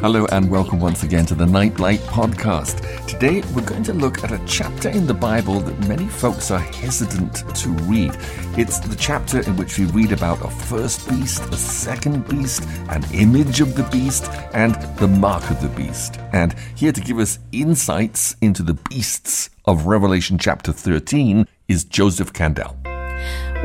Hello and welcome once again to the Nightlight Podcast. Today we're going to look at a chapter in the Bible that many folks are hesitant to read. It's the chapter in which we read about a first beast, a second beast, an image of the beast, and the mark of the beast. And here to give us insights into the beasts of Revelation chapter 13 is Joseph Candel.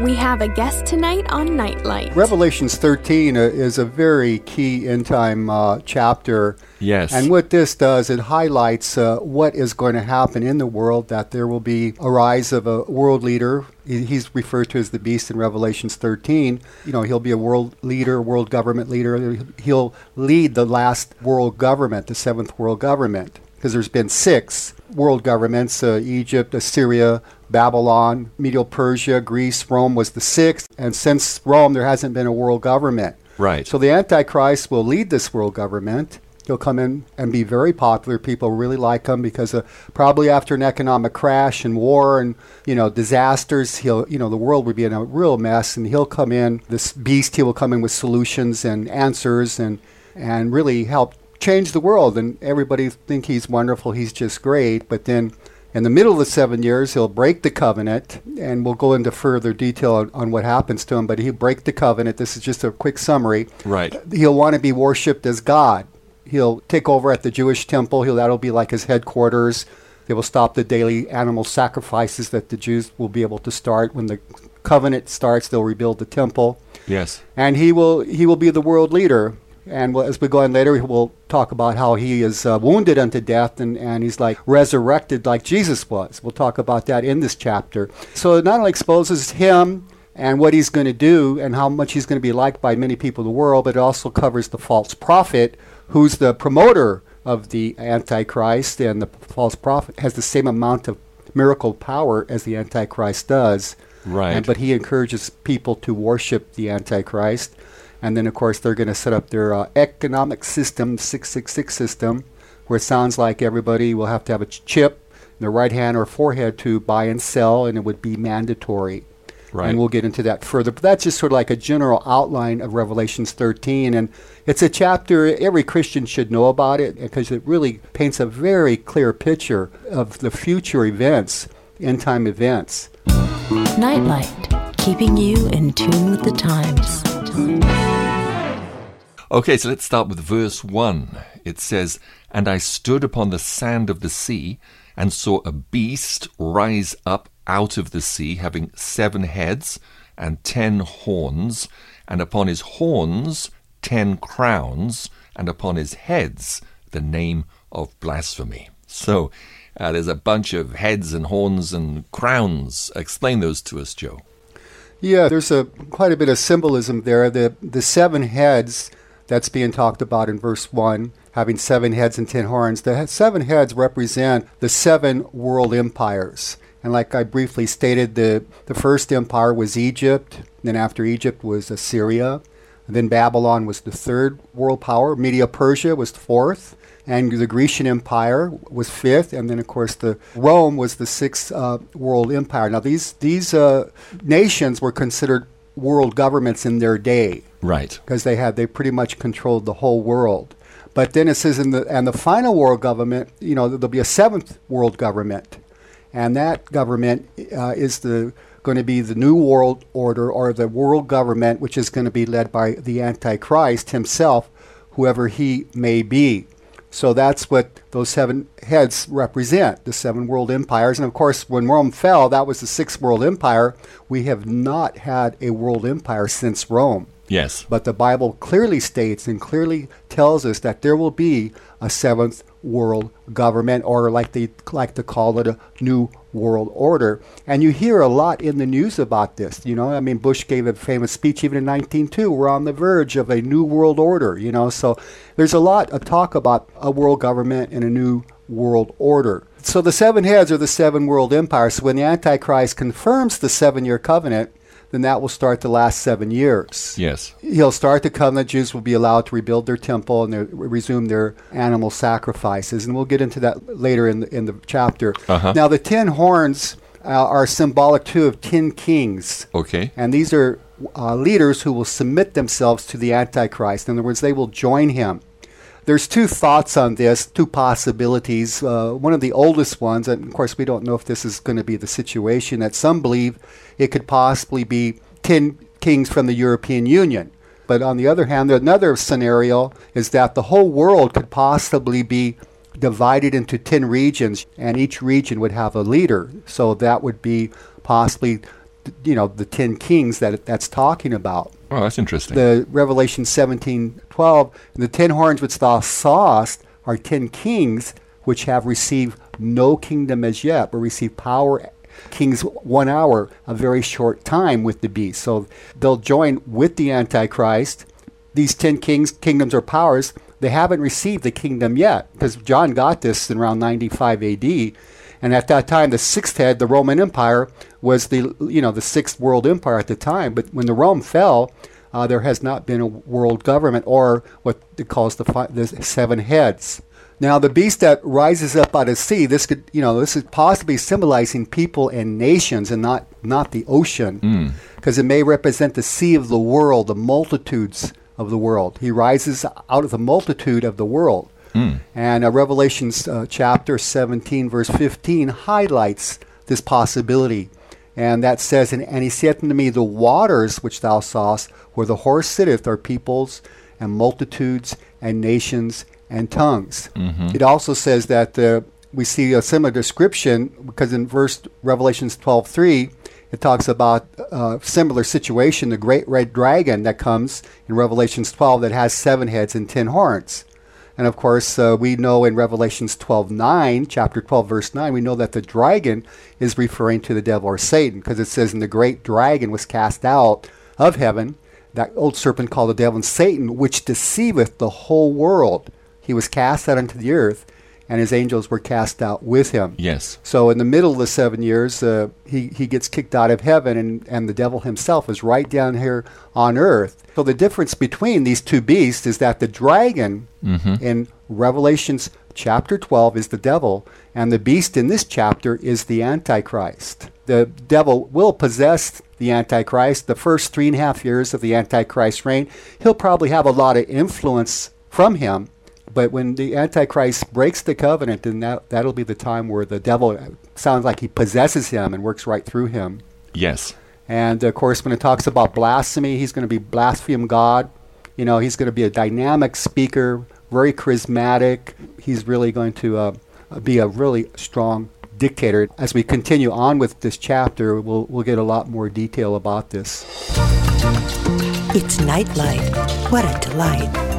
We have a guest tonight on Nightlight. Revelations 13 uh, is a very key end time uh, chapter. Yes. And what this does, it highlights uh, what is going to happen in the world, that there will be a rise of a world leader. He's referred to as the beast in Revelations 13. You know, he'll be a world leader, world government leader. He'll lead the last world government, the seventh world government, because there's been six world governments uh, Egypt, Assyria, Babylon, Medo Persia, Greece, Rome was the sixth. And since Rome, there hasn't been a world government. Right. So the Antichrist will lead this world government. He'll come in and be very popular. People really like him because uh, probably after an economic crash and war and you know disasters, he'll you know the world would be in a real mess, and he'll come in. This beast, he will come in with solutions and answers and and really help change the world. And everybody think he's wonderful. He's just great. But then in the middle of the seven years, he'll break the covenant, and we'll go into further detail on, on, what happens to him. But he'll break the covenant. This is just a quick summary. Right. He'll want to be worshipped as God. He'll take over at the Jewish temple. He'll, that'll be like his headquarters. They will stop the daily animal sacrifices that the Jews will be able to start when the covenant starts. They'll rebuild the temple. Yes. And he will he will be the world leader. And as we go on later, we'll talk about how he is uh, wounded unto death and, and he's like resurrected like Jesus was. We'll talk about that in this chapter. So it not only exposes him and what he's going to do and how much he's going to be liked by many people in the world, but it also covers the false prophet who's the promoter of the Antichrist. And the false prophet has the same amount of miracle power as the Antichrist does. Right. And, but he encourages people to worship the Antichrist. And then, of course, they're going to set up their uh, economic system, 666 system, where it sounds like everybody will have to have a chip in their right hand or forehead to buy and sell, and it would be mandatory. Right. And we'll get into that further. But that's just sort of like a general outline of Revelations 13. And it's a chapter every Christian should know about it because it really paints a very clear picture of the future events, end time events. Nightlight, keeping you in tune with the times. Okay, so let's start with verse 1. It says, And I stood upon the sand of the sea, and saw a beast rise up out of the sea, having seven heads and ten horns, and upon his horns ten crowns, and upon his heads the name of blasphemy. So uh, there's a bunch of heads and horns and crowns. Explain those to us, Joe. Yeah, there's a quite a bit of symbolism there. The the seven heads that's being talked about in verse 1, having seven heads and ten horns. The seven heads represent the seven world empires. And like I briefly stated, the, the first empire was Egypt. Then after Egypt was Assyria. And then Babylon was the third world power. Media Persia was the fourth. And the Grecian Empire was fifth. And then, of course, the Rome was the sixth uh, world empire. Now, these, these uh, nations were considered world governments in their day. Right. Because they had they pretty much controlled the whole world. But then it says in the and the final world government, you know, there'll be a seventh world government, and that government uh, is the going to be the new world order or the world government, which is going to be led by the Antichrist himself, whoever he may be. So that's what those seven heads represent, the seven world empires. And of course, when Rome fell, that was the sixth world empire. We have not had a world empire since Rome. Yes. But the Bible clearly states and clearly tells us that there will be a seventh world government, or like they like to call it, a new world order. And you hear a lot in the news about this. You know, I mean, Bush gave a famous speech even in 1902. We're on the verge of a new world order. You know, so there's a lot of talk about a world government and a new world order. So the seven heads are the seven world empires. So when the Antichrist confirms the seven-year covenant then that will start the last seven years. Yes. He'll start the covenant. Jews will be allowed to rebuild their temple and resume their animal sacrifices. And we'll get into that later in the, in the chapter. Uh-huh. Now, the ten horns uh, are symbolic too of ten kings. Okay. And these are uh, leaders who will submit themselves to the Antichrist. In other words, they will join him. There's two thoughts on this, two possibilities. Uh, one of the oldest ones, and of course we don't know if this is going to be the situation, that some believe it could possibly be 10 kings from the European Union. But on the other hand, another scenario is that the whole world could possibly be divided into 10 regions, and each region would have a leader. So that would be possibly, you know, the 10 kings that that's talking about. Oh, that's interesting. The Revelation 17 12, the 10 horns which thou sawest are 10 kings which have received no kingdom as yet, but receive power kings one hour, a very short time with the beast. So they'll join with the Antichrist. These 10 kings, kingdoms, or powers, they haven't received the kingdom yet because John got this in around 95 AD. And at that time, the sixth head, the Roman Empire, was the you know the sixth world empire at the time. But when the Rome fell, uh, there has not been a world government or what it calls the, fi- the seven heads. Now, the beast that rises up out of the sea, this could, you know, this is possibly symbolizing people and nations and not, not the ocean, because it may represent the sea of the world, the multitudes of the world. He rises out of the multitude of the world. And uh, Revelations uh, chapter 17, verse 15, highlights this possibility. And that says, and, and he said unto me, The waters which thou sawest, where the horse sitteth, are peoples and multitudes and nations and tongues. It also says that uh, we see a similar description because in verse Revelations 12:3 it talks about a similar situation, the great red dragon that comes in Revelations 12 that has seven heads and ten horns. And of course, uh, we know in Revelations 12:9, chapter 12, verse 9, we know that the dragon is referring to the devil or Satan because it says, "And the great dragon was cast out of heaven, that old serpent called the devil and Satan, which deceiveth the whole world. He was cast out into the earth, and his angels were cast out with him." yes. So in the middle of the seven years, uh, he, he gets kicked out of heaven, and, and the devil himself is right down here on earth. So the difference between these two beasts is that the dragon in Revelations chapter 12 is the devil, and the beast in this chapter is the Antichrist. The devil will possess the Antichrist the first three and a half years of the Antichrist reign. He'll probably have a lot of influence from him, but when the Antichrist breaks the covenant, then that, that'll be the time where the devil sounds like he possesses him and works right through him. Yes. And of course, when it talks about blasphemy, he's going to be blaspheme God. You know, he's going to be a dynamic speaker, very charismatic. He's really going to uh, be a really strong dictator. As we continue on with this chapter, we'll, we'll get a lot more detail about this. It's Nightlight. What a delight.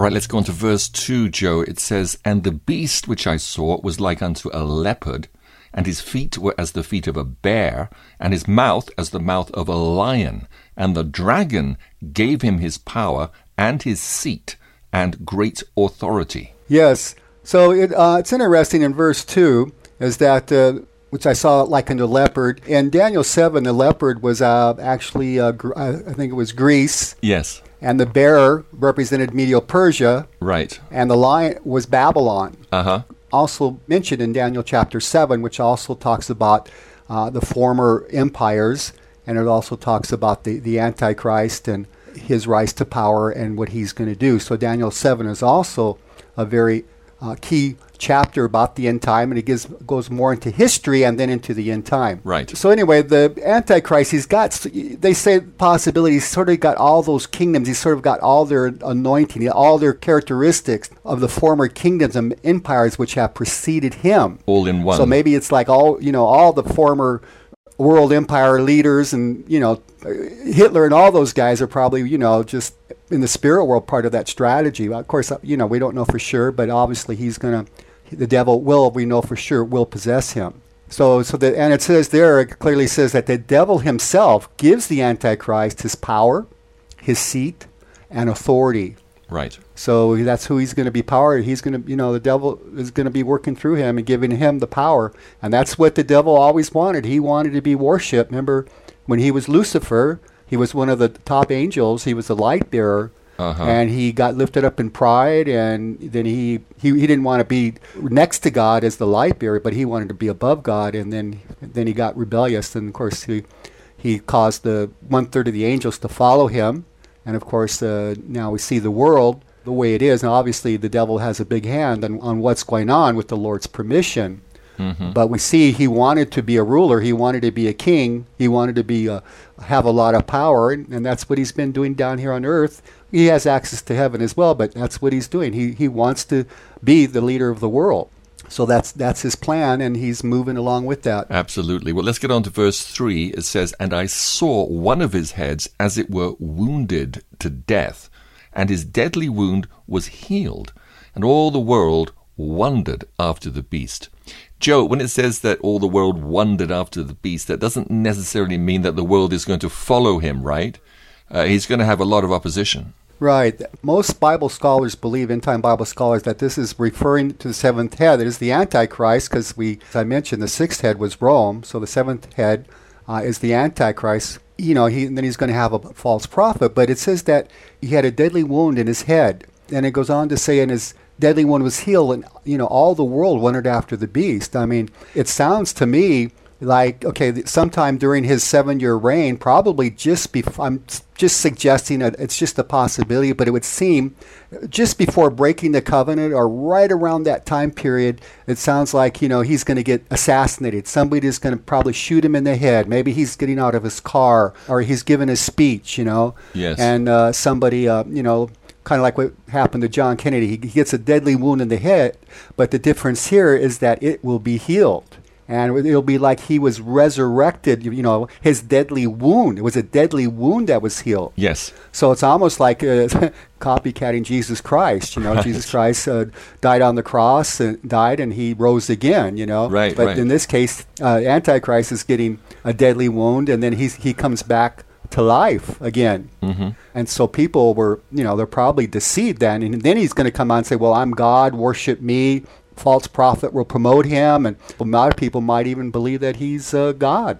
All right, let's go on to verse 2, Joe. It says, And the beast which I saw was like unto a leopard, and his feet were as the feet of a bear, and his mouth as the mouth of a lion. And the dragon gave him his power, and his seat, and great authority. Yes. So it, uh, it's interesting in verse 2 is that, uh, which I saw like unto a leopard. In Daniel 7, the leopard was uh, actually, uh, Gr- I I think it was Greece, Yes. And the bear represented Medial Persia, Right. and the lion was Babylon. Uh huh. Also mentioned in Daniel chapter 7, which also talks about uh, the former empires, and it also talks about the, the Antichrist and his rise to power and what he's going to do. So Daniel 7 is also a very uh, key chapter about the end time, and it gives goes more into history and then into the end time. Right. So anyway, the Antichrist, he's got. They say possibility. He's sort of got all those kingdoms. He's sort of got all their anointing, all their characteristics of the former kingdoms and empires which have preceded him. All in one. So maybe it's like all you know, all the former world empire leaders, and you know, Hitler and all those guys are probably you know just in the spirit world part of that strategy. Of course, you know we don't know for sure, but obviously he's gonna, the devil will, we know for sure, will possess him. So, so that, and it says there, it clearly says that the devil himself gives the Antichrist his power, his seat, and authority. Right. So that's who he's going to be power. He's going to, you know, the devil is going to be working through him and giving him the power. And that's what the devil always wanted. He wanted to be worshipped. Remember when he was Lucifer, he was one of the top angels. He was the light bearer. Uh-huh. And he got lifted up in pride, and then he, he, he didn't want to be next to God as the light bearer, but he wanted to be above God. And then then he got rebellious, and of course he he caused the one third of the angels to follow him, And of course, uh, now we see the world the way it is. And obviously, the devil has a big hand on, on what's going on with the Lord's permission. Mm-hmm. But we see he wanted to be a ruler. He wanted to be a king. He wanted to be uh, have a lot of power, and, and that's what he's been doing down here on earth. He has access to heaven as well, but that's what he's doing. He he wants to be the leader of the world. So that's that's his plan, and he's moving along with that. Absolutely. Well, let's get on to verse 3. It says, And I saw one of his heads as it were wounded to death, and his deadly wound was healed, and all the world wondered after the beast. Joe, when it says that all the world wondered after the beast, that doesn't necessarily mean that the world is going to follow him, right? Uh, he's going to have a lot of opposition. Right. Most Bible scholars believe, end time Bible scholars, that this is referring to the seventh head. It is the Antichrist, because we, as I mentioned, the sixth head was Rome. So the seventh head uh, is the Antichrist. You know, he, and then he's going to have a false prophet. But it says that he had a deadly wound in his head. And it goes on to say, and his deadly wound was healed, and, you know, all the world wondered after the beast. I mean, it sounds to me like okay sometime during his seven year reign probably just before i'm just suggesting that it's just a possibility but it would seem just before breaking the covenant or right around that time period it sounds like you know he's going to get assassinated. Somebody's going to probably shoot him in the head. Maybe he's getting out of his car or he's giving a speech you know? Yes. and uh, somebody uh, you know kind of like what happened to john kennedy. He, he gets a deadly wound in the head but the difference here is that it will be healed and it'll be like he was resurrected. You know, his deadly wound. It was a deadly wound that was healed. Yes. So it's almost like uh, copycatting Jesus Christ. You know, Right. Jesus Christ uh, died on the cross and died, and he rose again. You know, Right, But right. in this case, uh, Antichrist is getting a deadly wound, and then he's, he comes back to life again. Mm-hmm. And so people were, you know, they're probably deceived then. And then he's going to come on and say, well, I'm God, worship me. False prophet will promote him. And a lot of people might even believe that he's uh, God,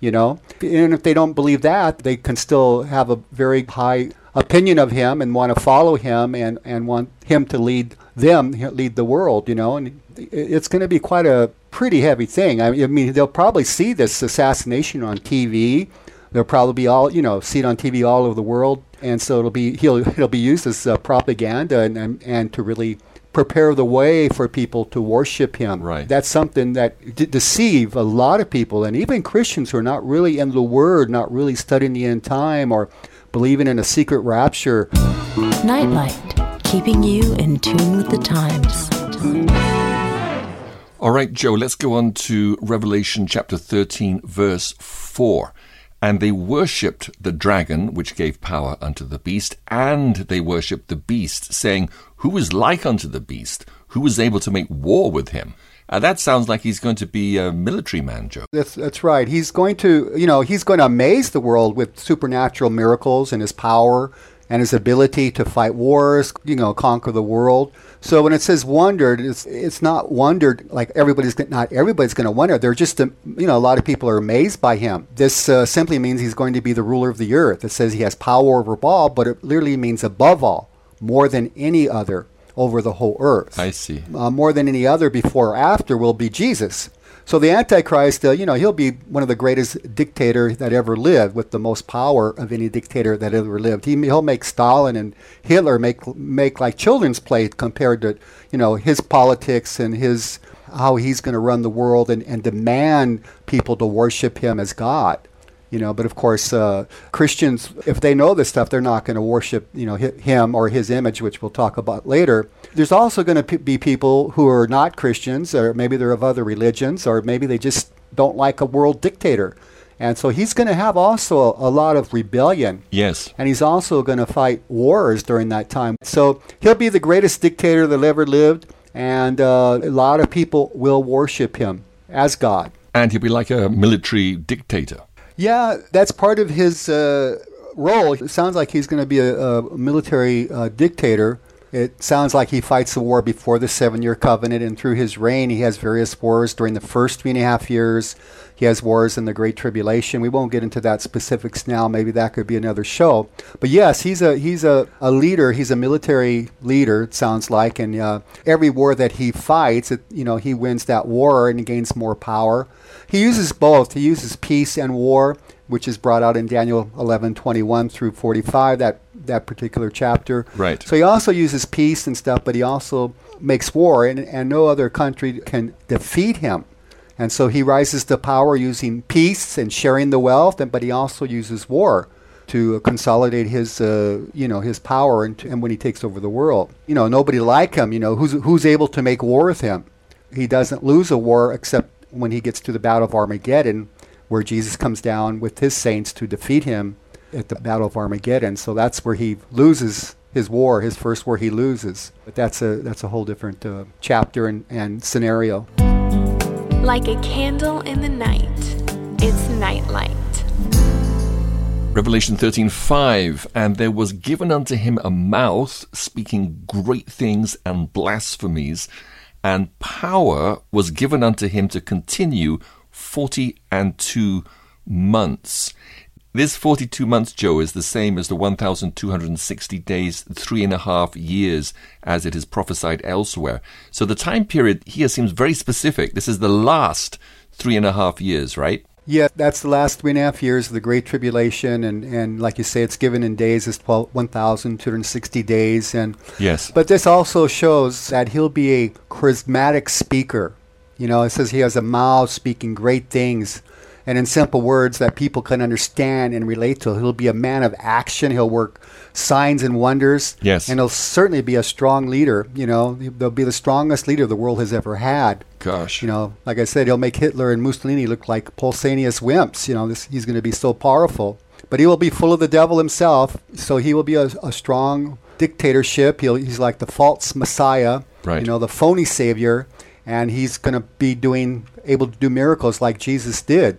you know. And if they don't believe that, they can still have a very high opinion of him and want to follow him and, and want him to lead them, lead the world, you know. And it's going to be quite a pretty heavy thing. I mean, I mean, they'll probably see this assassination on TV. They'll probably be all, you know, see it on TV all over the world, and so it'll be he'll it'll be used as uh, propaganda and, and and to really prepare the way for people to worship him. Right. That's something that d- deceive a lot of people, and even Christians who are not really in the Word, not really studying the end time, or believing in a secret rapture. Nightlight, keeping you in tune with the times. All right, Joe, let's go on to Revelation chapter 13, verse 4. And they worshipped the dragon, which gave power unto the beast, and they worshipped the beast, saying, Who is like unto the beast? Who is able to make war with him? Uh, that sounds like he's going to be a military man, Joe. That's that's right. He's going to, you know, he's going to amaze the world with supernatural miracles and his power and his ability to fight wars, you know, conquer the world. So when it says wondered, it's it's not wondered like everybody's not everybody's going to wonder. They're just, um, you know, a lot of people are amazed by him. This uh, simply means he's going to be the ruler of the earth. It says he has power over all, but it literally means above all, more than any other over the whole earth I see. uh, more than any other before or after will be Jesus. So the Antichrist, uh, you know, he'll be one of the greatest dictator that ever lived, with the most power of any dictator that ever lived. He, he'll make Stalin and Hitler make make like children's play compared to, you know, his politics and his how he's going to run the world and, and demand people to worship him as God. You know, but of course, uh, Christians, if they know this stuff, they're not going to worship, you know, him or his image, which we'll talk about later. There's also going to p- be people who are not Christians, or maybe they're of other religions, or maybe they just don't like a world dictator. And so he's going to have also a, a lot of rebellion. Yes. And he's also going to fight wars during that time. So he'll be the greatest dictator that ever lived, and uh, a lot of people will worship him as God. And he'll be like a military dictator. Yeah, that's part of his uh, role. It sounds like he's going to be a, a military uh, dictator. It sounds like he fights the war before the seven year covenant, and through his reign, he has various wars during the first three and a half years. He has wars in the Great Tribulation. We won't get into that specifics now. Maybe that could be another show. But yes, he's a he's a, a leader. He's a military leader. It sounds like, and uh, every war that he fights, it, you know, he wins that war and he gains more power. He uses both. He uses peace and war, which is brought out in Daniel 11:21 through 45. That that particular chapter. Right. So he also uses peace and stuff, but he also makes war, and, and no other country can defeat him. And so he rises to power using peace and sharing the wealth, and, but he also uses war to consolidate his, uh, you know, his power and, and when he takes over the world. You know, nobody like him. You know, who's who's able to make war with him? He doesn't lose a war except when he gets to the Battle of Armageddon, where Jesus comes down with his saints to defeat him at the Battle of Armageddon. So that's where he loses his war, his first war he loses. But that's a that's a whole different uh, chapter and, and scenario. Like a candle in the night, it's nightlight. Revelation 13:5 and there was given unto him a mouth speaking great things and blasphemies and power was given unto him to continue 40 and 2 months. This 42 months, Joe, is the same as the 1,260 days, three and a half years, as it is prophesied elsewhere. So the time period here seems very specific. This is the last three and a half years, right? Yeah, that's the last three and a half years of the Great Tribulation, and, and like you say, it's given in days as 12, 1,260 days. And Yes. But this also shows that he'll be a charismatic speaker. You know, it says he has a mouth speaking great things and in simple words that people can understand and relate to. He'll be a man of action. He'll work signs and wonders. Yes. And he'll certainly be a strong leader. You know, he'll be the strongest leader the world has ever had. Gosh. You know, like I said, he'll make Hitler and Mussolini look like Pausanias wimps. You know, this, he's going to be so powerful. But he will be full of the devil himself, so he will be a, a strong dictatorship. He'll, he's like the false messiah, Right. you know, the phony savior, and he's going to be doing, able to do miracles like Jesus did.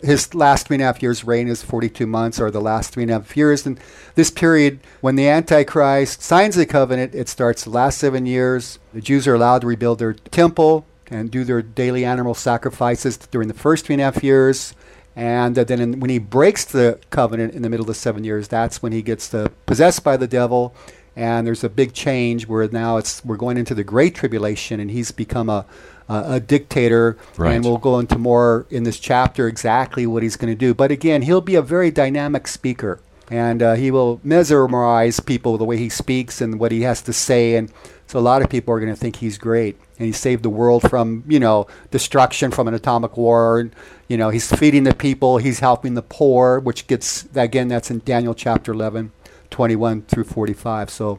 His last three and a half years' reign is 42 months, or the last three and a half years. And this period, when the Antichrist signs the covenant, it starts the last seven years. The Jews are allowed to rebuild their temple and do their daily animal sacrifices during the first three and a half years. And then in, when he breaks the covenant in the middle of the seven years, that's when he gets uh, possessed by the devil. And there's a big change where now it's we're going into the great tribulation, and he's become a a, a dictator. Right. And we'll go into more in this chapter exactly what he's going to do. But again, he'll be a very dynamic speaker, and uh, he will mesmerize people the way he speaks and what he has to say. And so a lot of people are going to think he's great, and he saved the world from you know destruction from an atomic war. And, you know, he's feeding the people, he's helping the poor, which gets again that's in Daniel chapter 11, 21 through 45. So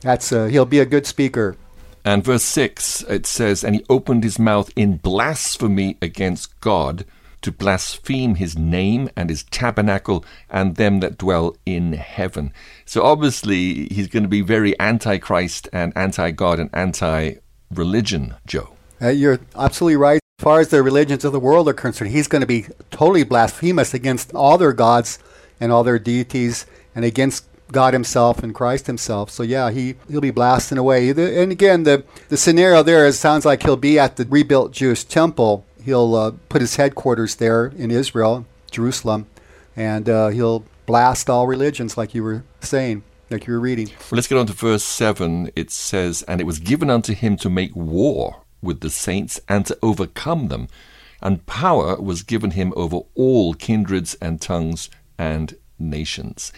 that's uh, he'll be a good speaker. And verse 6, it says, And he opened his mouth in blasphemy against God, to blaspheme his name and his tabernacle and them that dwell in heaven. So obviously, he's going to be very anti-Christ and anti-God and anti-religion, Joe. Uh, you're absolutely right. As far as the religions of the world are concerned, he's going to be totally blasphemous against all their gods and all their deities and against God himself and Christ himself. So yeah, he he'll be blasting away. And again, the the scenario there is sounds like he'll be at the rebuilt Jewish temple. He'll uh, put his headquarters there in Israel, Jerusalem, and uh, he'll blast all religions, like you were saying, like you were reading. Well, let's get on to verse 7. It says, And it was given unto him to make war with the saints and to overcome them, and power was given him over all kindreds and tongues and nations.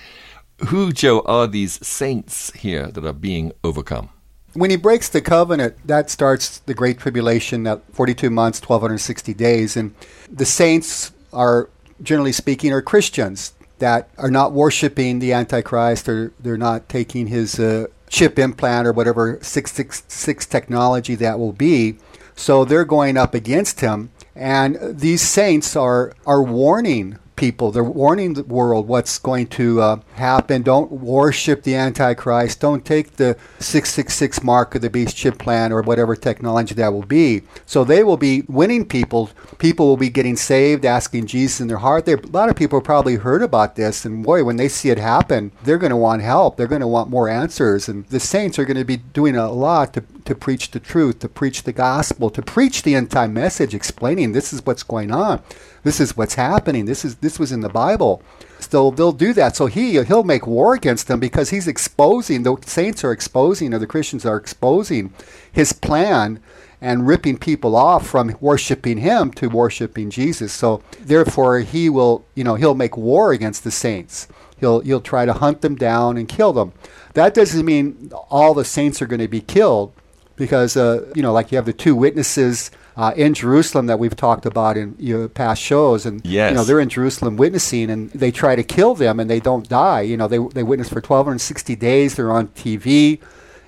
Who, Joe, are these saints here that are being overcome? when he breaks the covenant, that starts the Great Tribulation, that 42 months, 1260 days. And the saints are, generally speaking, are Christians that are not worshiping the Antichrist or they're not taking his uh, chip implant or whatever 666 technology that will be. So they're going up against him. And these saints are, are warning people. They're warning the world what's going to uh, happen. Don't worship the Antichrist. Don't take the 666 mark of the beast chip plan or whatever technology that will be. So they will be winning people. People will be getting saved, asking Jesus in their heart. A lot of people probably heard about this, and boy, when they see it happen, they're going to want help. They're going to want more answers. And the saints are going to be doing a lot to, to preach the truth, to preach the gospel, to preach the end time message, explaining this is what's going on. This is what's happening. This is this was in the Bible. So they'll do that. So he he'll make war against them because he's exposing the saints are exposing or the Christians are exposing his plan and ripping people off from worshiping him to worshiping Jesus. So therefore he will, you know, he'll make war against the saints. He'll he'll try to hunt them down and kill them. That doesn't mean all the saints are going to be killed because uh, you know, like you have the two witnesses uh, in Jerusalem that we've talked about in you know, past shows, and Yes. you know they're in Jerusalem witnessing, and they try to kill them, and they don't die. You know, they they witness for 1260 days. They're on TV,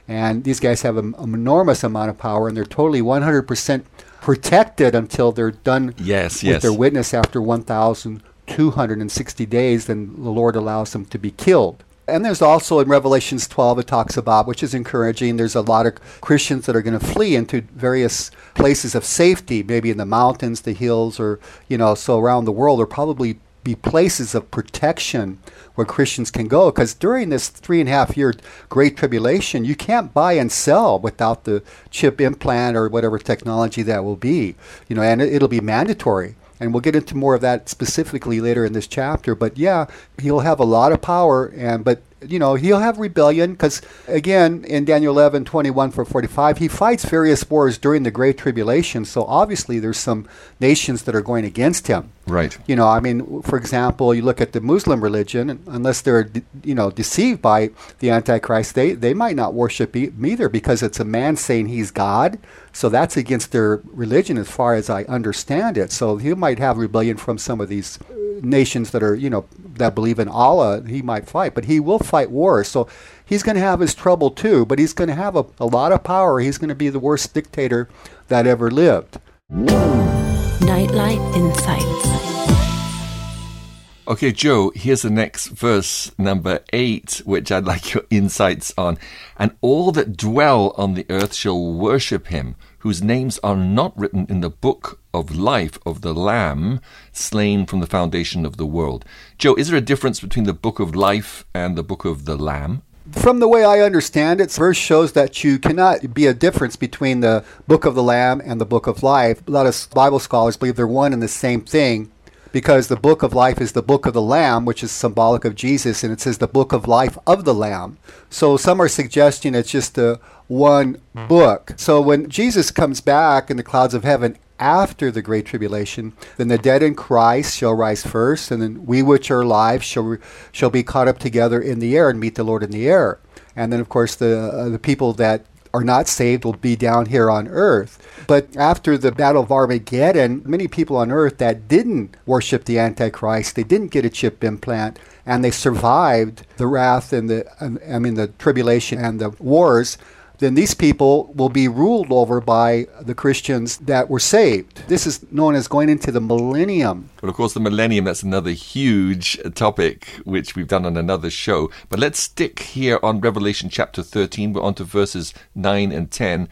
and these guys have an enormous amount of power, and they're totally 100% protected until they're done Yes, with yes. their witness after 1,260 days. Then the Lord allows them to be killed. And there's also in Revelations 12 it talks about, which is encouraging. There's a lot of Christians that are going to flee into various places of safety, maybe in the mountains, the hills, or you know, so around the world. There probably be places of protection where Christians can go. Because during this three and a half year Great Tribulation, you can't buy and sell without the chip implant or whatever technology that will be. You know, and it, it'll be mandatory. And we'll get into more of that specifically later in this chapter. But yeah, he'll have a lot of power, and but you know he'll have rebellion because again in Daniel 11, 21 for 45, he fights various wars during the Great Tribulation. So obviously there's some nations that are going against him. Right. You know, I mean, for example, you look at the Muslim religion, and unless they're, de- you know, deceived by the Antichrist, they, they might not worship e- him either because it's a man saying he's God. So that's against their religion as far as I understand it. So he might have rebellion from some of these uh, nations that are, you know, that believe in Allah. He might fight, but he will fight wars. So he's going to have his trouble too, but he's going to have a, a lot of power. He's going to be the worst dictator that ever lived. Nightlight Insights. Okay, Joe, here's the next verse, number eight, which I'd like your insights on. And all that dwell on the earth shall worship him, whose names are not written in the book of life of the Lamb, slain from the foundation of the world. Joe, is there a difference between the book of life and the book of the Lamb? From the way I understand it, verse shows that you cannot be a difference between the book of the Lamb and the book of life. A lot of Bible scholars believe they're one and the same thing because the book of life is the book of the Lamb, which is symbolic of Jesus, and it says the book of life of the Lamb. So some are suggesting it's just a one hmm. book. So when Jesus comes back in the clouds of heaven after the great tribulation, then the dead in Christ shall rise first, and then we which are alive shall shall be caught up together in the air and meet the Lord in the air. And then, of course, the uh, the people that are not saved will be down here on earth. But after the Battle of Armageddon, many people on earth that didn't worship the Antichrist, they didn't get a chip implant, and they survived the wrath and the I mean the tribulation and the wars then these people will be ruled over by the Christians that were saved. This is known as going into the millennium. Well, of course, the millennium, that's another huge topic, which we've done on another show. But let's stick here on Revelation chapter 13. We're on to verses 9 and 10.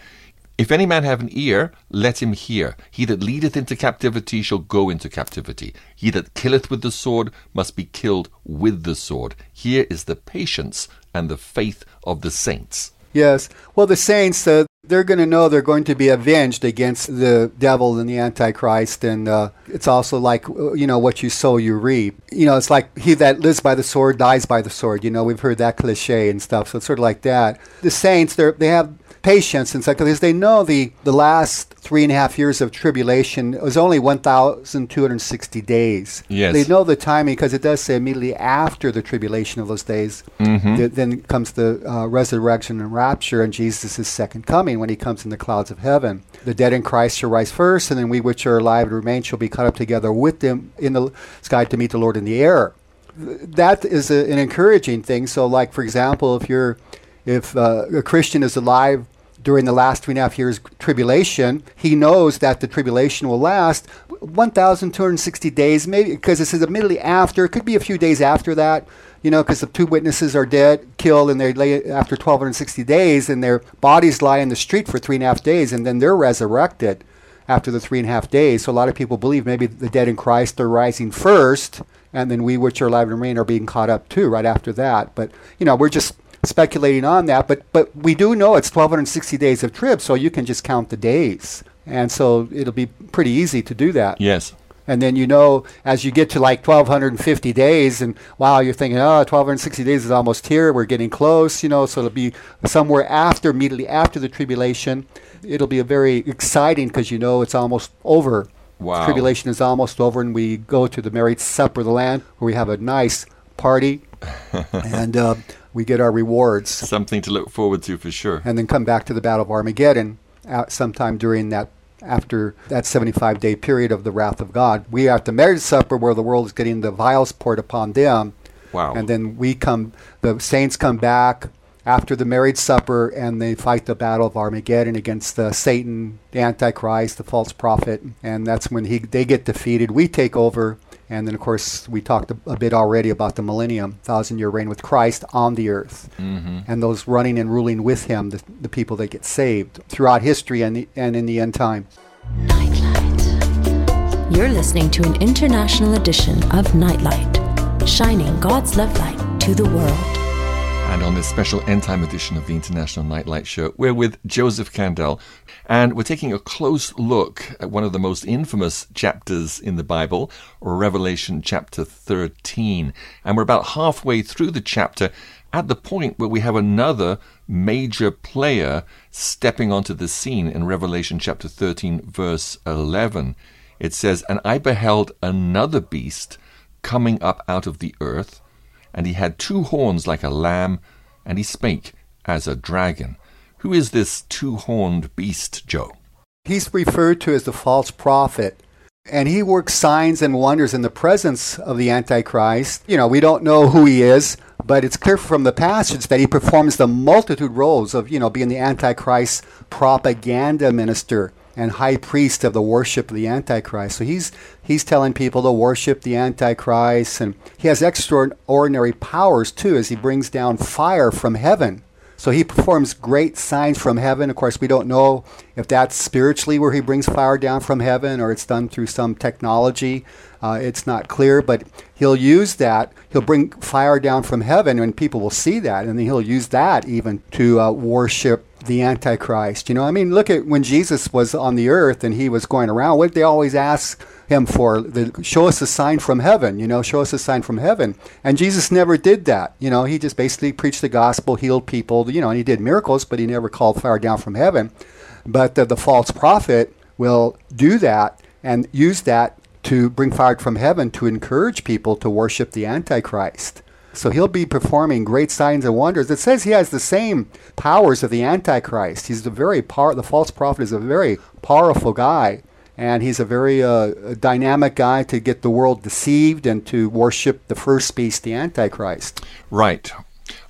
If any man have an ear, let him hear. He that leadeth into captivity shall go into captivity. He that killeth with the sword must be killed with the sword. Here is the patience and the faith of the saints. Yes. Well, the saints, uh, they're going to know they're going to be avenged against the devil and the Antichrist. And uh, it's also like, uh, you know, what you sow, you reap. You know, it's like he that lives by the sword dies by the sword. You know, we've heard that cliche and stuff. So it's sort of like that. The saints, they have patience and stuff because they know the, the last three and a half years of tribulation was only 1,260 days. Yes. They know the timing because it does say immediately after the tribulation of those days, th- then comes the uh, resurrection and rapture and Jesus' second coming when he comes in the clouds of heaven. The dead in Christ shall rise first, and then we which are alive and remain shall be caught up together with them in the sky to meet the Lord in the air. That is a, an encouraging thing. So, like for example, if you're if uh, a Christian is alive during the last three and a half years tribulation, he knows that the tribulation will last 1,260 days, maybe because this is immediately after. It could be a few days after that, you know, because the two witnesses are dead, killed, and they lay after 1,260 days, and their bodies lie in the street for three and a half days, and then they're resurrected after the three and a half days. So a lot of people believe maybe the dead in Christ are rising first, and then we which are alive and remain are being caught up too right after that. But you know, we're just speculating on that. But but we do know it's 1,260 days of trib, so you can just count the days, and so it'll be pretty easy to do that. Yes. And then you know, as you get to like 1250 days, and wow, you're thinking, oh, 1260 days is almost here. We're getting close, you know. So it'll be somewhere after, immediately after the tribulation. It'll be a very exciting because you know it's almost over. Wow. Tribulation is almost over, and we go to the married supper of the Lamb, where we have a nice party, and uh, we get our rewards, Something to look forward to for sure. and then come back to the Battle of Armageddon out sometime during that after that 75 day period of the wrath of God. We have the marriage supper where the world is getting the vials poured upon them, Wow. and then we come, the saints come back after the marriage supper and they fight the battle of Armageddon against the Satan, the Antichrist, the false prophet, and that's when he they get defeated. We take over, and then of course we talked a, a bit already about the millennium, thousand year reign with Christ on the earth, mm-hmm. and those running and ruling with him, the, the people that get saved throughout history and the, and in the end time. Nightlight. You're listening to an international edition of Nightlight, shining God's love light to the world. And on this special end time edition of the International Nightlight Show, we're with Joseph Candel, and we're taking a close look at one of the most infamous chapters in the Bible, Revelation chapter 13. And we're about halfway through the chapter at the point where we have another major player stepping onto the scene in Revelation chapter 13, verse 11. It says, And I beheld another beast coming up out of the earth and he had two horns like a lamb, and he spake as a dragon. Who is this two horned beast, Joe? He's referred to as the false prophet. And he works signs and wonders in the presence of the Antichrist. You know, we don't know who he is, but it's clear from the passage that he performs the multitude roles of, you know, being the Antichrist propaganda minister and high priest of the worship of the Antichrist. So he's he's telling people to worship the Antichrist, and he has extraordinary powers too, as he brings down fire from heaven. So he performs great signs from heaven. Of course, we don't know if that's spiritually where he brings fire down from heaven or it's done through some technology. Uh, it's not clear, but he'll use that. He'll bring fire down from heaven, and people will see that, and then he'll use that even to uh, worship the Antichrist. You know, I mean, look at when Jesus was on the earth and he was going around. What did they always ask him for? The, show us a sign from heaven. You know, show us a sign from heaven. And Jesus never did that. You know, he just basically preached the gospel, healed people. You know, and he did miracles, but he never called fire down from heaven. But uh, the false prophet will do that and use that to bring fire from heaven to encourage people to worship the Antichrist. So he'll be performing great signs and wonders. It says he has the same powers of the Antichrist. He's a very power. The false prophet is a very powerful guy, and he's a very uh, dynamic guy to get the world deceived and to worship the first beast, the Antichrist. Right.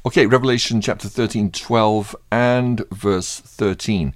Okay, Revelation chapter 13, 12, and verse 13.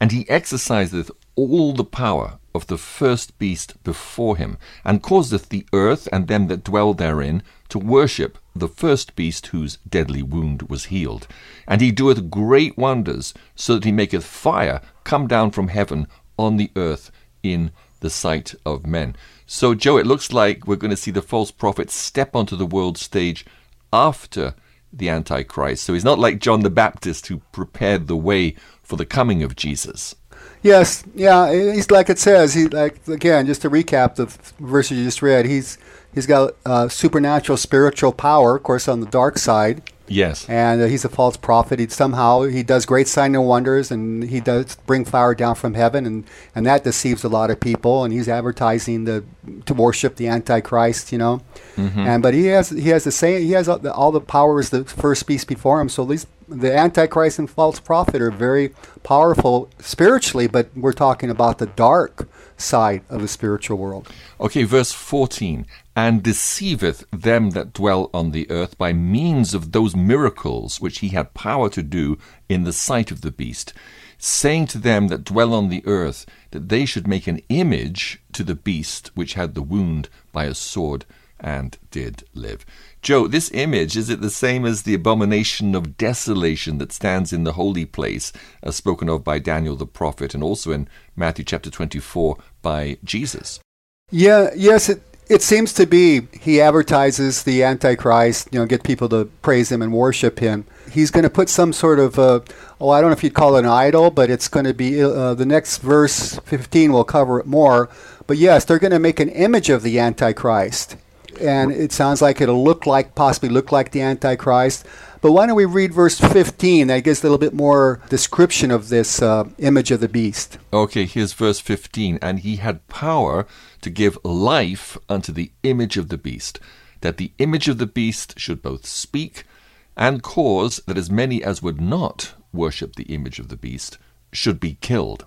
And he exerciseth all the power of the first beast before him, and causeth the earth and them that dwell therein to worship the first beast whose deadly wound was healed. And he doeth great wonders, so that he maketh fire come down from heaven on the earth in the sight of men. So, Joe, it looks like we're going to see the false prophet step onto the world stage after the Antichrist. So he's not like John the Baptist who prepared the way for the coming of Jesus. Yes, yeah, he's like it says. He like again, just to recap the verses you just read. He's he's got uh, supernatural spiritual power, of course, on the dark side, Yes. and uh, he's a false prophet. He somehow he does great signs and wonders, and he does bring fire down from heaven, and and that deceives a lot of people. And he's advertising the to worship the Antichrist, you know. And but he has he has the same he has all the, all the powers the first beast before him. So these the Antichrist and false prophet are very powerful spiritually, but we're talking about the dark side of the spiritual world. Okay, verse 14. And deceiveth them that dwell on the earth by means of those miracles which he had power to do in the sight of the beast, saying to them that dwell on the earth that they should make an image to the beast which had the wound by a sword and did live. Joe, this image, is it the same as the abomination of desolation that stands in the holy place, as spoken of by Daniel the prophet, and also in Matthew chapter 24 by Jesus? Yeah, yes, it it seems to be he advertises the Antichrist, you know, get people to praise him and worship him. He's going to put some sort of, uh, oh, I don't know if you'd call it an idol, but it's going to be uh, the next verse 15 will cover it more. But yes, they're going to make an image of the Antichrist. And it sounds like it'll look like, possibly look like the Antichrist. But why don't we read verse 15? That gives a little bit more description of this uh, image of the beast. Okay, here's verse 15. And he had power to give life unto the image of the beast, that the image of the beast should both speak and cause that as many as would not worship the image of the beast should be killed.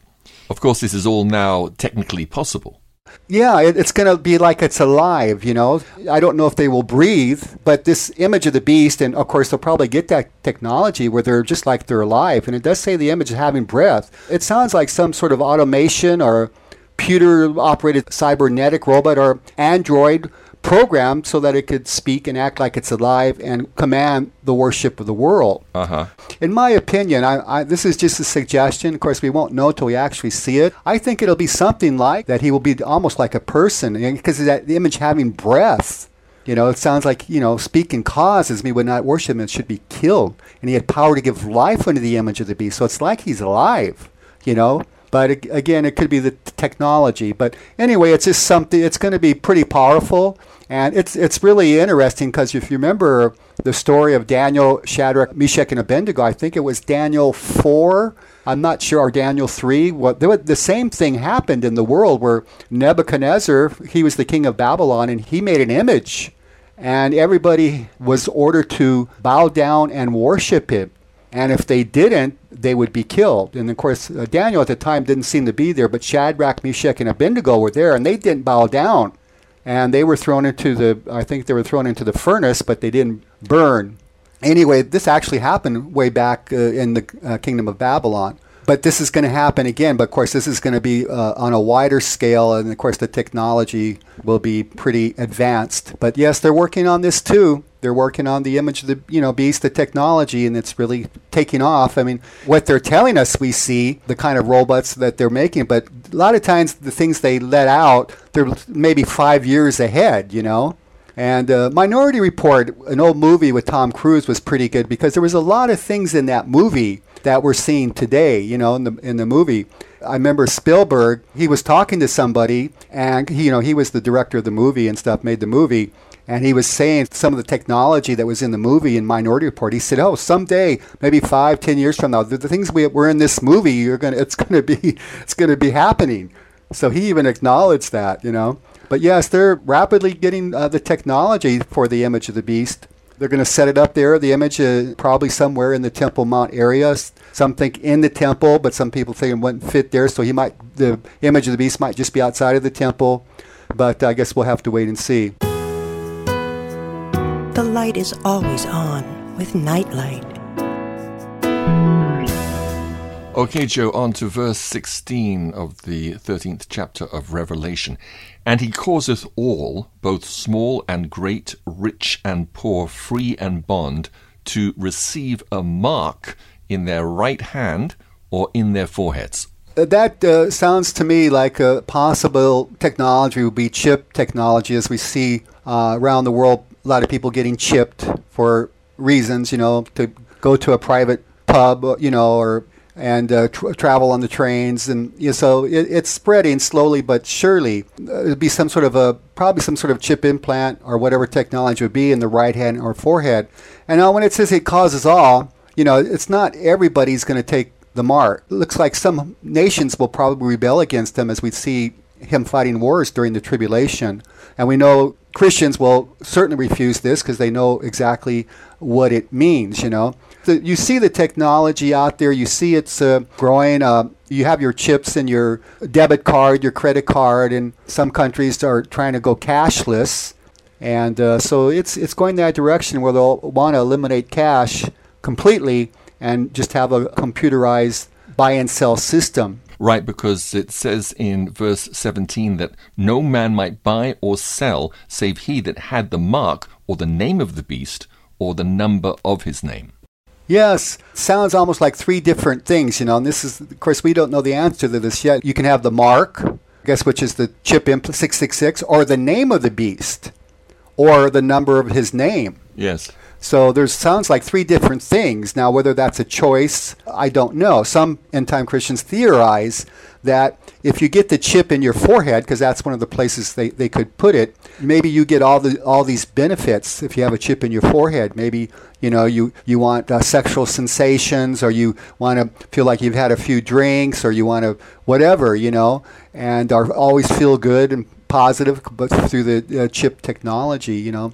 Of course, this is all now technically possible. Yeah, it, it's going to be like it's alive, you know. I don't know if they will breathe, but this image of the beast, and of course, they'll probably get that technology where they're just like they're alive. And it does say the image is having breath. It sounds like some sort of automation or computer operated cybernetic robot or android programmed so that it could speak and act like it's alive and command the worship of the world. Uh-huh. In my opinion, I, I, this is just a suggestion. Of course, we won't know until we actually see it. I think it'll be something like that. He will be almost like a person because that image having breath. You know, it sounds like, you know, speaking causes me would not worship him and should be killed. And he had power to give life unto the image of the beast. So it's like he's alive, you know. But again, it could be the technology. But anyway, it's just something, it's going to be pretty powerful. And it's it's really interesting because if you remember the story of Daniel, Shadrach, Meshach, and Abednego, I think it was Daniel four. I'm not sure, or Daniel three. What was, the same thing happened in the world where Nebuchadnezzar, he was the king of Babylon, and he made an image, and everybody was ordered to bow down and worship him. And if they didn't, they would be killed. And of course, uh, Daniel at the time didn't seem to be there, but Shadrach, Meshach, and Abednego were there, and they didn't bow down and they were thrown into the I think they were thrown into the furnace, but they didn't burn. Anyway, this actually happened way back uh, in the uh, kingdom of Babylon. But this is going to happen again. But of course, this is going to be uh, on a wider scale, and of course, the technology will be pretty advanced. But yes, they're working on this too. They're working on the image of the you know beast, the technology, and it's really taking off. I mean, what they're telling us, we see the kind of robots that they're making, but a lot of times the things they let out, they're maybe five years ahead. You know. And uh, Minority Report, an old movie with Tom Cruise, was pretty good because there was a lot of things in that movie that we're seeing today. You know, in the in the movie, I remember Spielberg. He was talking to somebody, and he, you know, he was the director of the movie and stuff, made the movie. And he was saying some of the technology that was in the movie in Minority Report. He said, "Oh, someday, maybe five, ten years from now, the, the things we were in this movie, you're gonna, it's gonna be, it's gonna be happening." So he even acknowledged that, you know. But yes, they're rapidly getting uh, the technology for the image of the beast. They're going to set it up there. The image is probably somewhere in the Temple Mount area. Some think in the temple, but some people think it wouldn't fit there. So he might, the image of the beast might just be outside of the temple. But I guess we'll have to wait and see. The light is always on with Nightlight. Okay, Joe, on to verse 16 of the 13th chapter of Revelation. And he causeth all, both small and great, rich and poor, free and bond, to receive a mark in their right hand or in their foreheads. Uh, that uh, sounds to me like a possible technology would be chip technology, as we see uh, around the world a lot of people getting chipped for reasons, you know, to go to a private pub, you know, or and uh, tra- travel on the trains, and you know, so it, it's spreading slowly but surely. Uh, it'd be some sort of a probably some sort of chip implant or whatever technology would be in the right hand or forehead. And now, when it says it causes all, you know, it's not everybody's going to take the mark. It looks like some nations will probably rebel against them, as we see him fighting wars during the tribulation. And we know Christians will certainly refuse this because they know exactly what it means, you know. The, you see the technology out there, you see it's uh, growing. Uh, you have your chips and your debit card, your credit card, and some countries are trying to go cashless. And uh, so it's, it's going that direction where they'll want to eliminate cash completely and just have a computerized buy and sell system. Right, because it says in verse 17 that no man might buy or sell save he that had the mark or the name of the beast or the number of his name. Yes, sounds almost like three different things, you know. And this is, of course, we don't know the answer to this yet. You can have the mark, I guess, which is the chip imp 666, or the name of the beast, or the number of his name. Yes. So there sounds like three different things. Now, whether that's a choice, I don't know. Some end time Christians theorize that if you get the chip in your forehead, because that's one of the places they, they could put it, maybe you get all the all these benefits if you have a chip in your forehead. Maybe you know you you want uh, sexual sensations, or you want to feel like you've had a few drinks, or you want to whatever you know, and are always feel good and positive, but through the uh, chip technology, you know.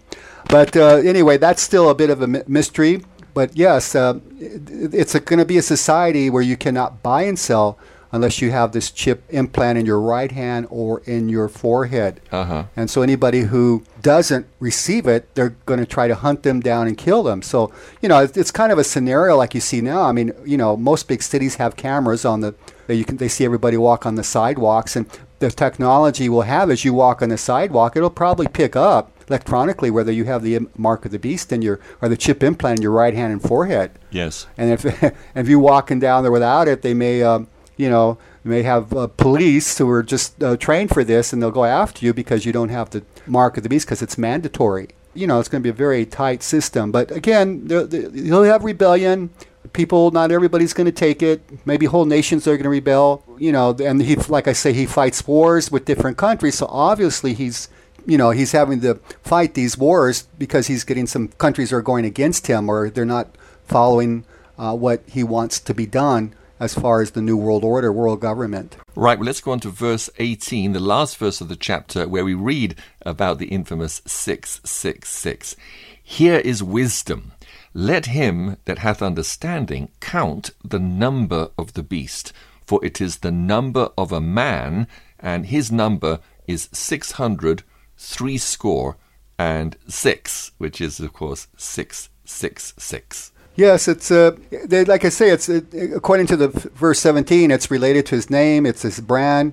But uh, anyway, that's still a bit of a mystery. But yes, uh, it's going to be a society where you cannot buy and sell unless you have this chip implant in your right hand or in your forehead. Uh-huh. And so anybody who doesn't receive it, they're going to try to hunt them down and kill them. So, you know, it's, it's, kind of a scenario like you see now. I mean, you know, most big cities have cameras on the you can they see everybody walk on the sidewalks and the technology will have as you walk on the sidewalk, it'll probably pick up electronically whether you have the mark of the beast in your or the chip implant in your right hand and forehead. Yes. And if if you're walking down there without it, they may um, you know may have uh, police who are just uh, trained for this, and they'll go after you because you don't have the mark of the beast because it's mandatory. You know, it's going to be a very tight system. But again, you'll have rebellion people not everybody's going to take it maybe whole nations are going to rebel you know and he like i say he fights wars with different countries so obviously he's you know, he's having to fight these wars because he's getting some countries are going against him or they're not following uh, what he wants to be done as far as the New World Order, world government. Right, well, let's go on to verse 18, the last verse of the chapter, where we read about the infamous 666. Here is wisdom. Let him that hath understanding count the number of the beast, for it is the number of a man, and his number is six hundred three score and six, which is, of course, six, six, six. Yes, it's uh, they, like I say, it's uh, according to the verse seventeen. It's related to his name. It's his brand,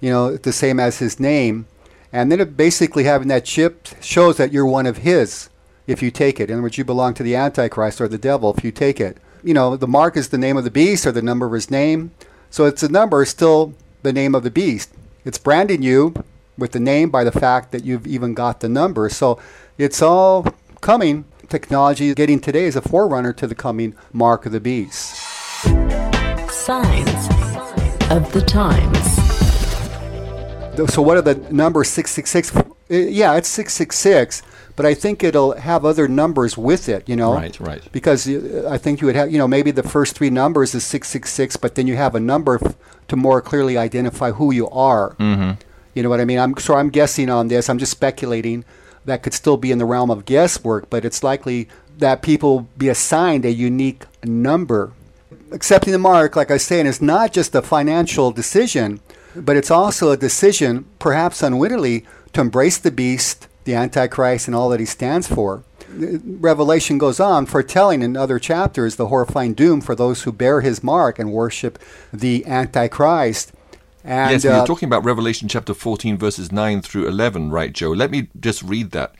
you know, the same as his name, and then it basically having that chip shows that you're one of his if you take it. In other words, you belong to the Antichrist or the devil if you take it. You know, the mark is the name of the beast or the number of his name, so it's a number still the name of the beast. It's branding you with the name by the fact that you've even got the number. So it's all coming. Technology getting today is a forerunner to the coming mark of the beast. Signs of the times. So what are the numbers 666? Uh, yeah, it's 666 but I think it'll have other numbers with it, you know. Right, right. Because uh, I think you would have, you know, maybe the first three numbers is 666, but then you have a number f- to more clearly identify who you are. Mm-hmm. You know what I mean? I'm so I'm guessing on this. I'm just speculating. That could still be in the realm of guesswork, but it's likely that people be assigned a unique number. Accepting the mark, like I say, and it's not just a financial decision, but it's also a decision, perhaps unwittingly, to embrace the beast, the Antichrist, and all that he stands for. Revelation goes on, foretelling in other chapters the horrifying doom for those who bear his mark and worship the Antichrist. And, yes, we are uh, talking about Revelation chapter 14, verses 9 through 11, right, Joe? Let me just read that.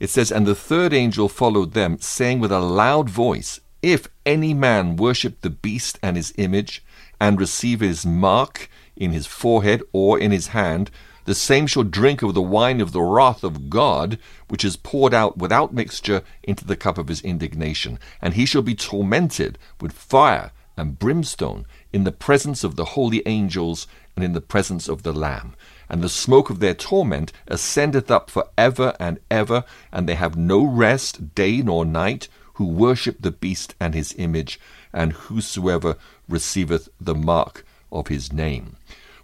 It says, And the third angel followed them, saying with a loud voice, If any man worship the beast and his image, and receive his mark in his forehead or in his hand, the same shall drink of the wine of the wrath of God, which is poured out without mixture into the cup of his indignation. And he shall be tormented with fire and brimstone in the presence of the holy angels and in the presence of the Lamb. And the smoke of their torment ascendeth up for ever and ever, and they have no rest day nor night, who worship the beast and his image, and whosoever receiveth the mark of his name.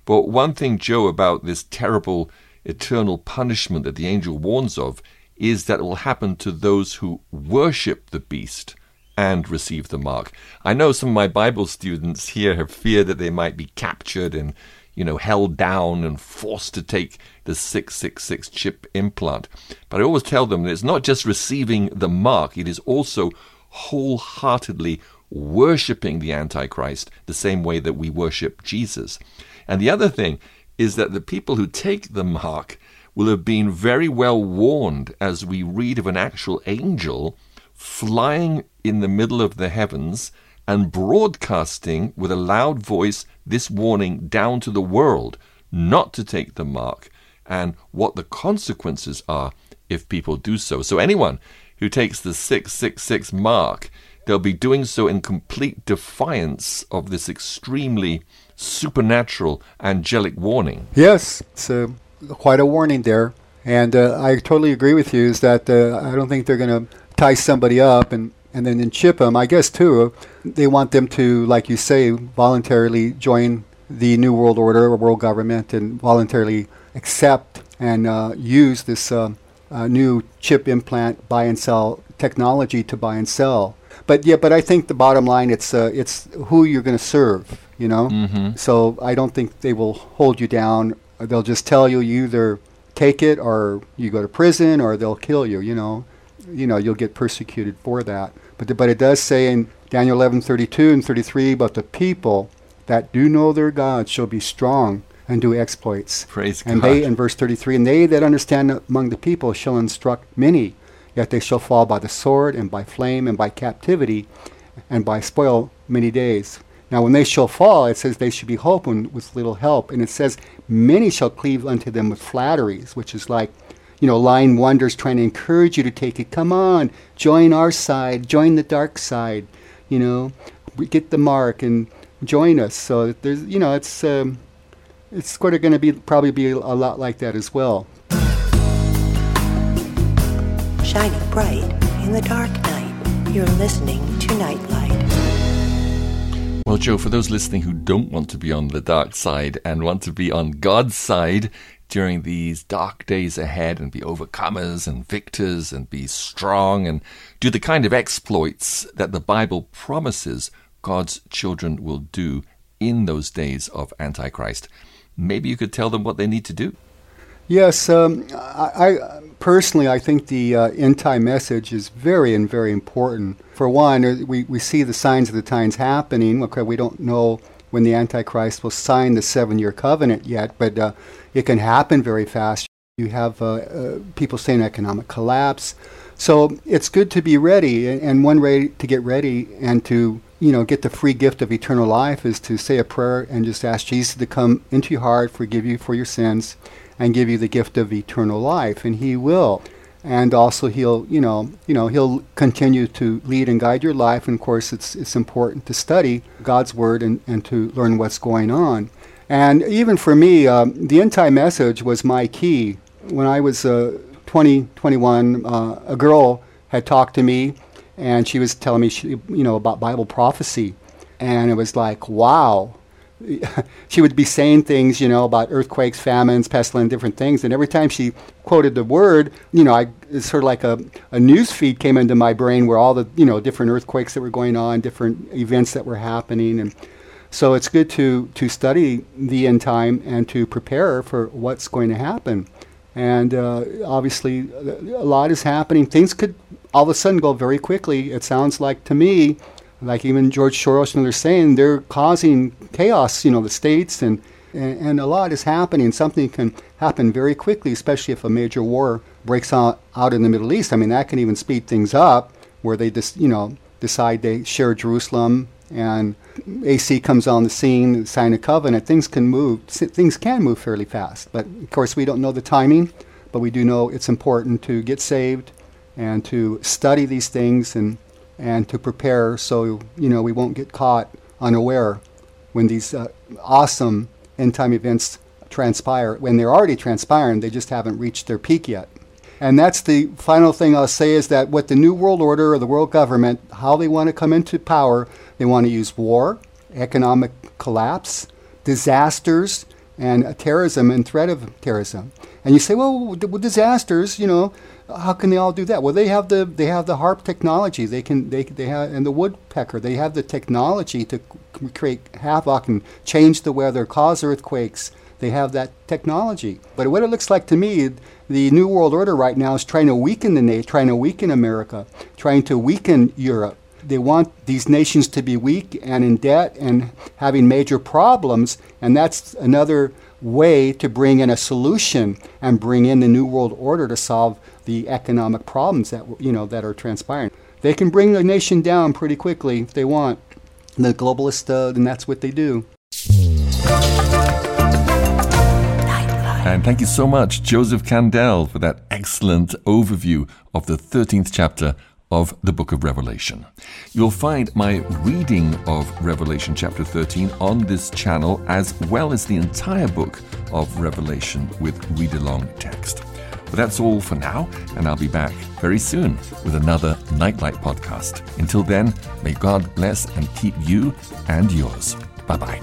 But one thing, Joe, about this terrible eternal punishment that the angel warns of is that it will happen to those who worship the beast and receive the mark. I know some of my Bible students here have feared that they might be captured and you know, held down and forced to take the 666 chip implant. But I always tell them that it's not just receiving the mark, it is also wholeheartedly worshipping the Antichrist the same way that we worship Jesus. And the other thing is that the people who take the mark will have been very well warned as we read of an actual angel flying in the middle of the heavens and broadcasting with a loud voice this warning down to the world not to take the mark and what the consequences are if people do so. So anyone who takes the 666 mark, they'll be doing so in complete defiance of this extremely supernatural angelic warning. Yes, it's uh, quite a warning there. And uh, I totally agree with you. Is that uh, I don't think they're going to tie somebody up and and then chip them. I guess too, they want them to, like you say, voluntarily join the New World Order or world government and voluntarily accept and uh, use this uh, uh, new chip implant buy and sell technology to buy and sell. But yeah, but I think the bottom line it's uh, it's who you're going to serve. You know, Mm-hmm. so I don't think they will hold you down. They'll just tell you you either take it or you go to prison or they'll kill you. You know, you know you'll get persecuted for that. But the, but it does say in Daniel 11:32 and 33 about the people that do know their God shall be strong and do exploits. Praise and God. they in verse 33 and they that understand among the people shall instruct many yet they shall fall by the sword and by flame and by captivity and by spoil many days now when they shall fall it says they should be hoping with little help and it says many shall cleave unto them with flatteries which is like you know lying wonders trying to encourage you to take it come on join our side join the dark side you know we get the mark and join us so there's you know it's um, it's sort of going to be probably be a lot like that as well. Shining bright in the dark night, you're listening to Nightlight. Well, Joe, for those listening who don't want to be on the dark side and want to be on God's side during these dark days ahead and be overcomers and victors and be strong and do the kind of exploits that the Bible promises God's children will do in those days of Antichrist, maybe you could tell them what they need to do. Yes, um, I, I personally I think the uh, end time message is very and very important. For one, uh, we, we see the signs of the times happening. Okay, we don't know when the Antichrist will sign the seven year covenant yet, but uh, it can happen very fast. You have uh, uh, people saying economic collapse. So it's good to be ready, and, one way to get ready and to you know get the free gift of eternal life is to say a prayer and just ask Jesus to come into your heart, forgive you for your sins, and give you the gift of eternal life, and He will. And also, He'll you know you know He'll continue to lead and guide your life. And of course, it's it's important to study God's Word and, and to learn what's going on. And even for me, um, the end time message was my key. When I was uh, 20, 21, uh, a girl had talked to me, and she was telling me, she, you know, about Bible prophecy, and it was like, wow. she would be saying things, you know, about earthquakes, famines, pestilence, different things, and every time she quoted the word, you know, I it's sort of like a, a news feed came into my brain where all the, you know, different earthquakes that were going on, different events that were happening, and so it's good to to study the end time and to prepare for what's going to happen. And uh, obviously, a lot is happening. Things could all of a sudden go very quickly. It sounds like to me, like even George Soros and they're saying they're causing chaos. You know, the states and, and and a lot is happening. Something can happen very quickly, especially if a major war breaks out out in the Middle East. I mean, that can even speed things up, where they just you know decide they share Jerusalem and AC comes on the scene, sign a covenant, things can move. Things can move fairly fast. But of course, we don't know the timing, but we do know it's important to get saved and to study these things and and to prepare so you know we won't get caught unaware when these uh, awesome end time events transpire. When they're already transpiring, they just haven't reached their peak yet. And that's the final thing I'll say is that what the New World Order or the world government, how they want to come into power, they want to use war, economic collapse, disasters, and terrorism and threat of terrorism. And you say, well, with disasters, you know, how can they all do that? Well, they have the they have the HAARP technology. They can they they have and the woodpecker. They have the technology to create havoc and change the weather, cause earthquakes. They have that technology. But what it looks like to me, the New World Order right now is trying to weaken the nation, trying to weaken America, trying to weaken Europe. They want these nations to be weak and in debt and having major problems, and that's another way to bring in a solution and bring in the New World Order to solve the economic problems that you know that are transpiring. They can bring the nation down pretty quickly if they want. The globalists, uh, and that's what they do. And thank you so much, Joseph Candel, for that excellent overview of the 13th chapter of the book of Revelation. You'll find my reading of Revelation chapter 13 on this channel, as well as the entire book of Revelation with read along text. But that's all for now, and I'll be back very soon with another Nightlight podcast. Until then, may God bless and keep you and yours. Bye bye.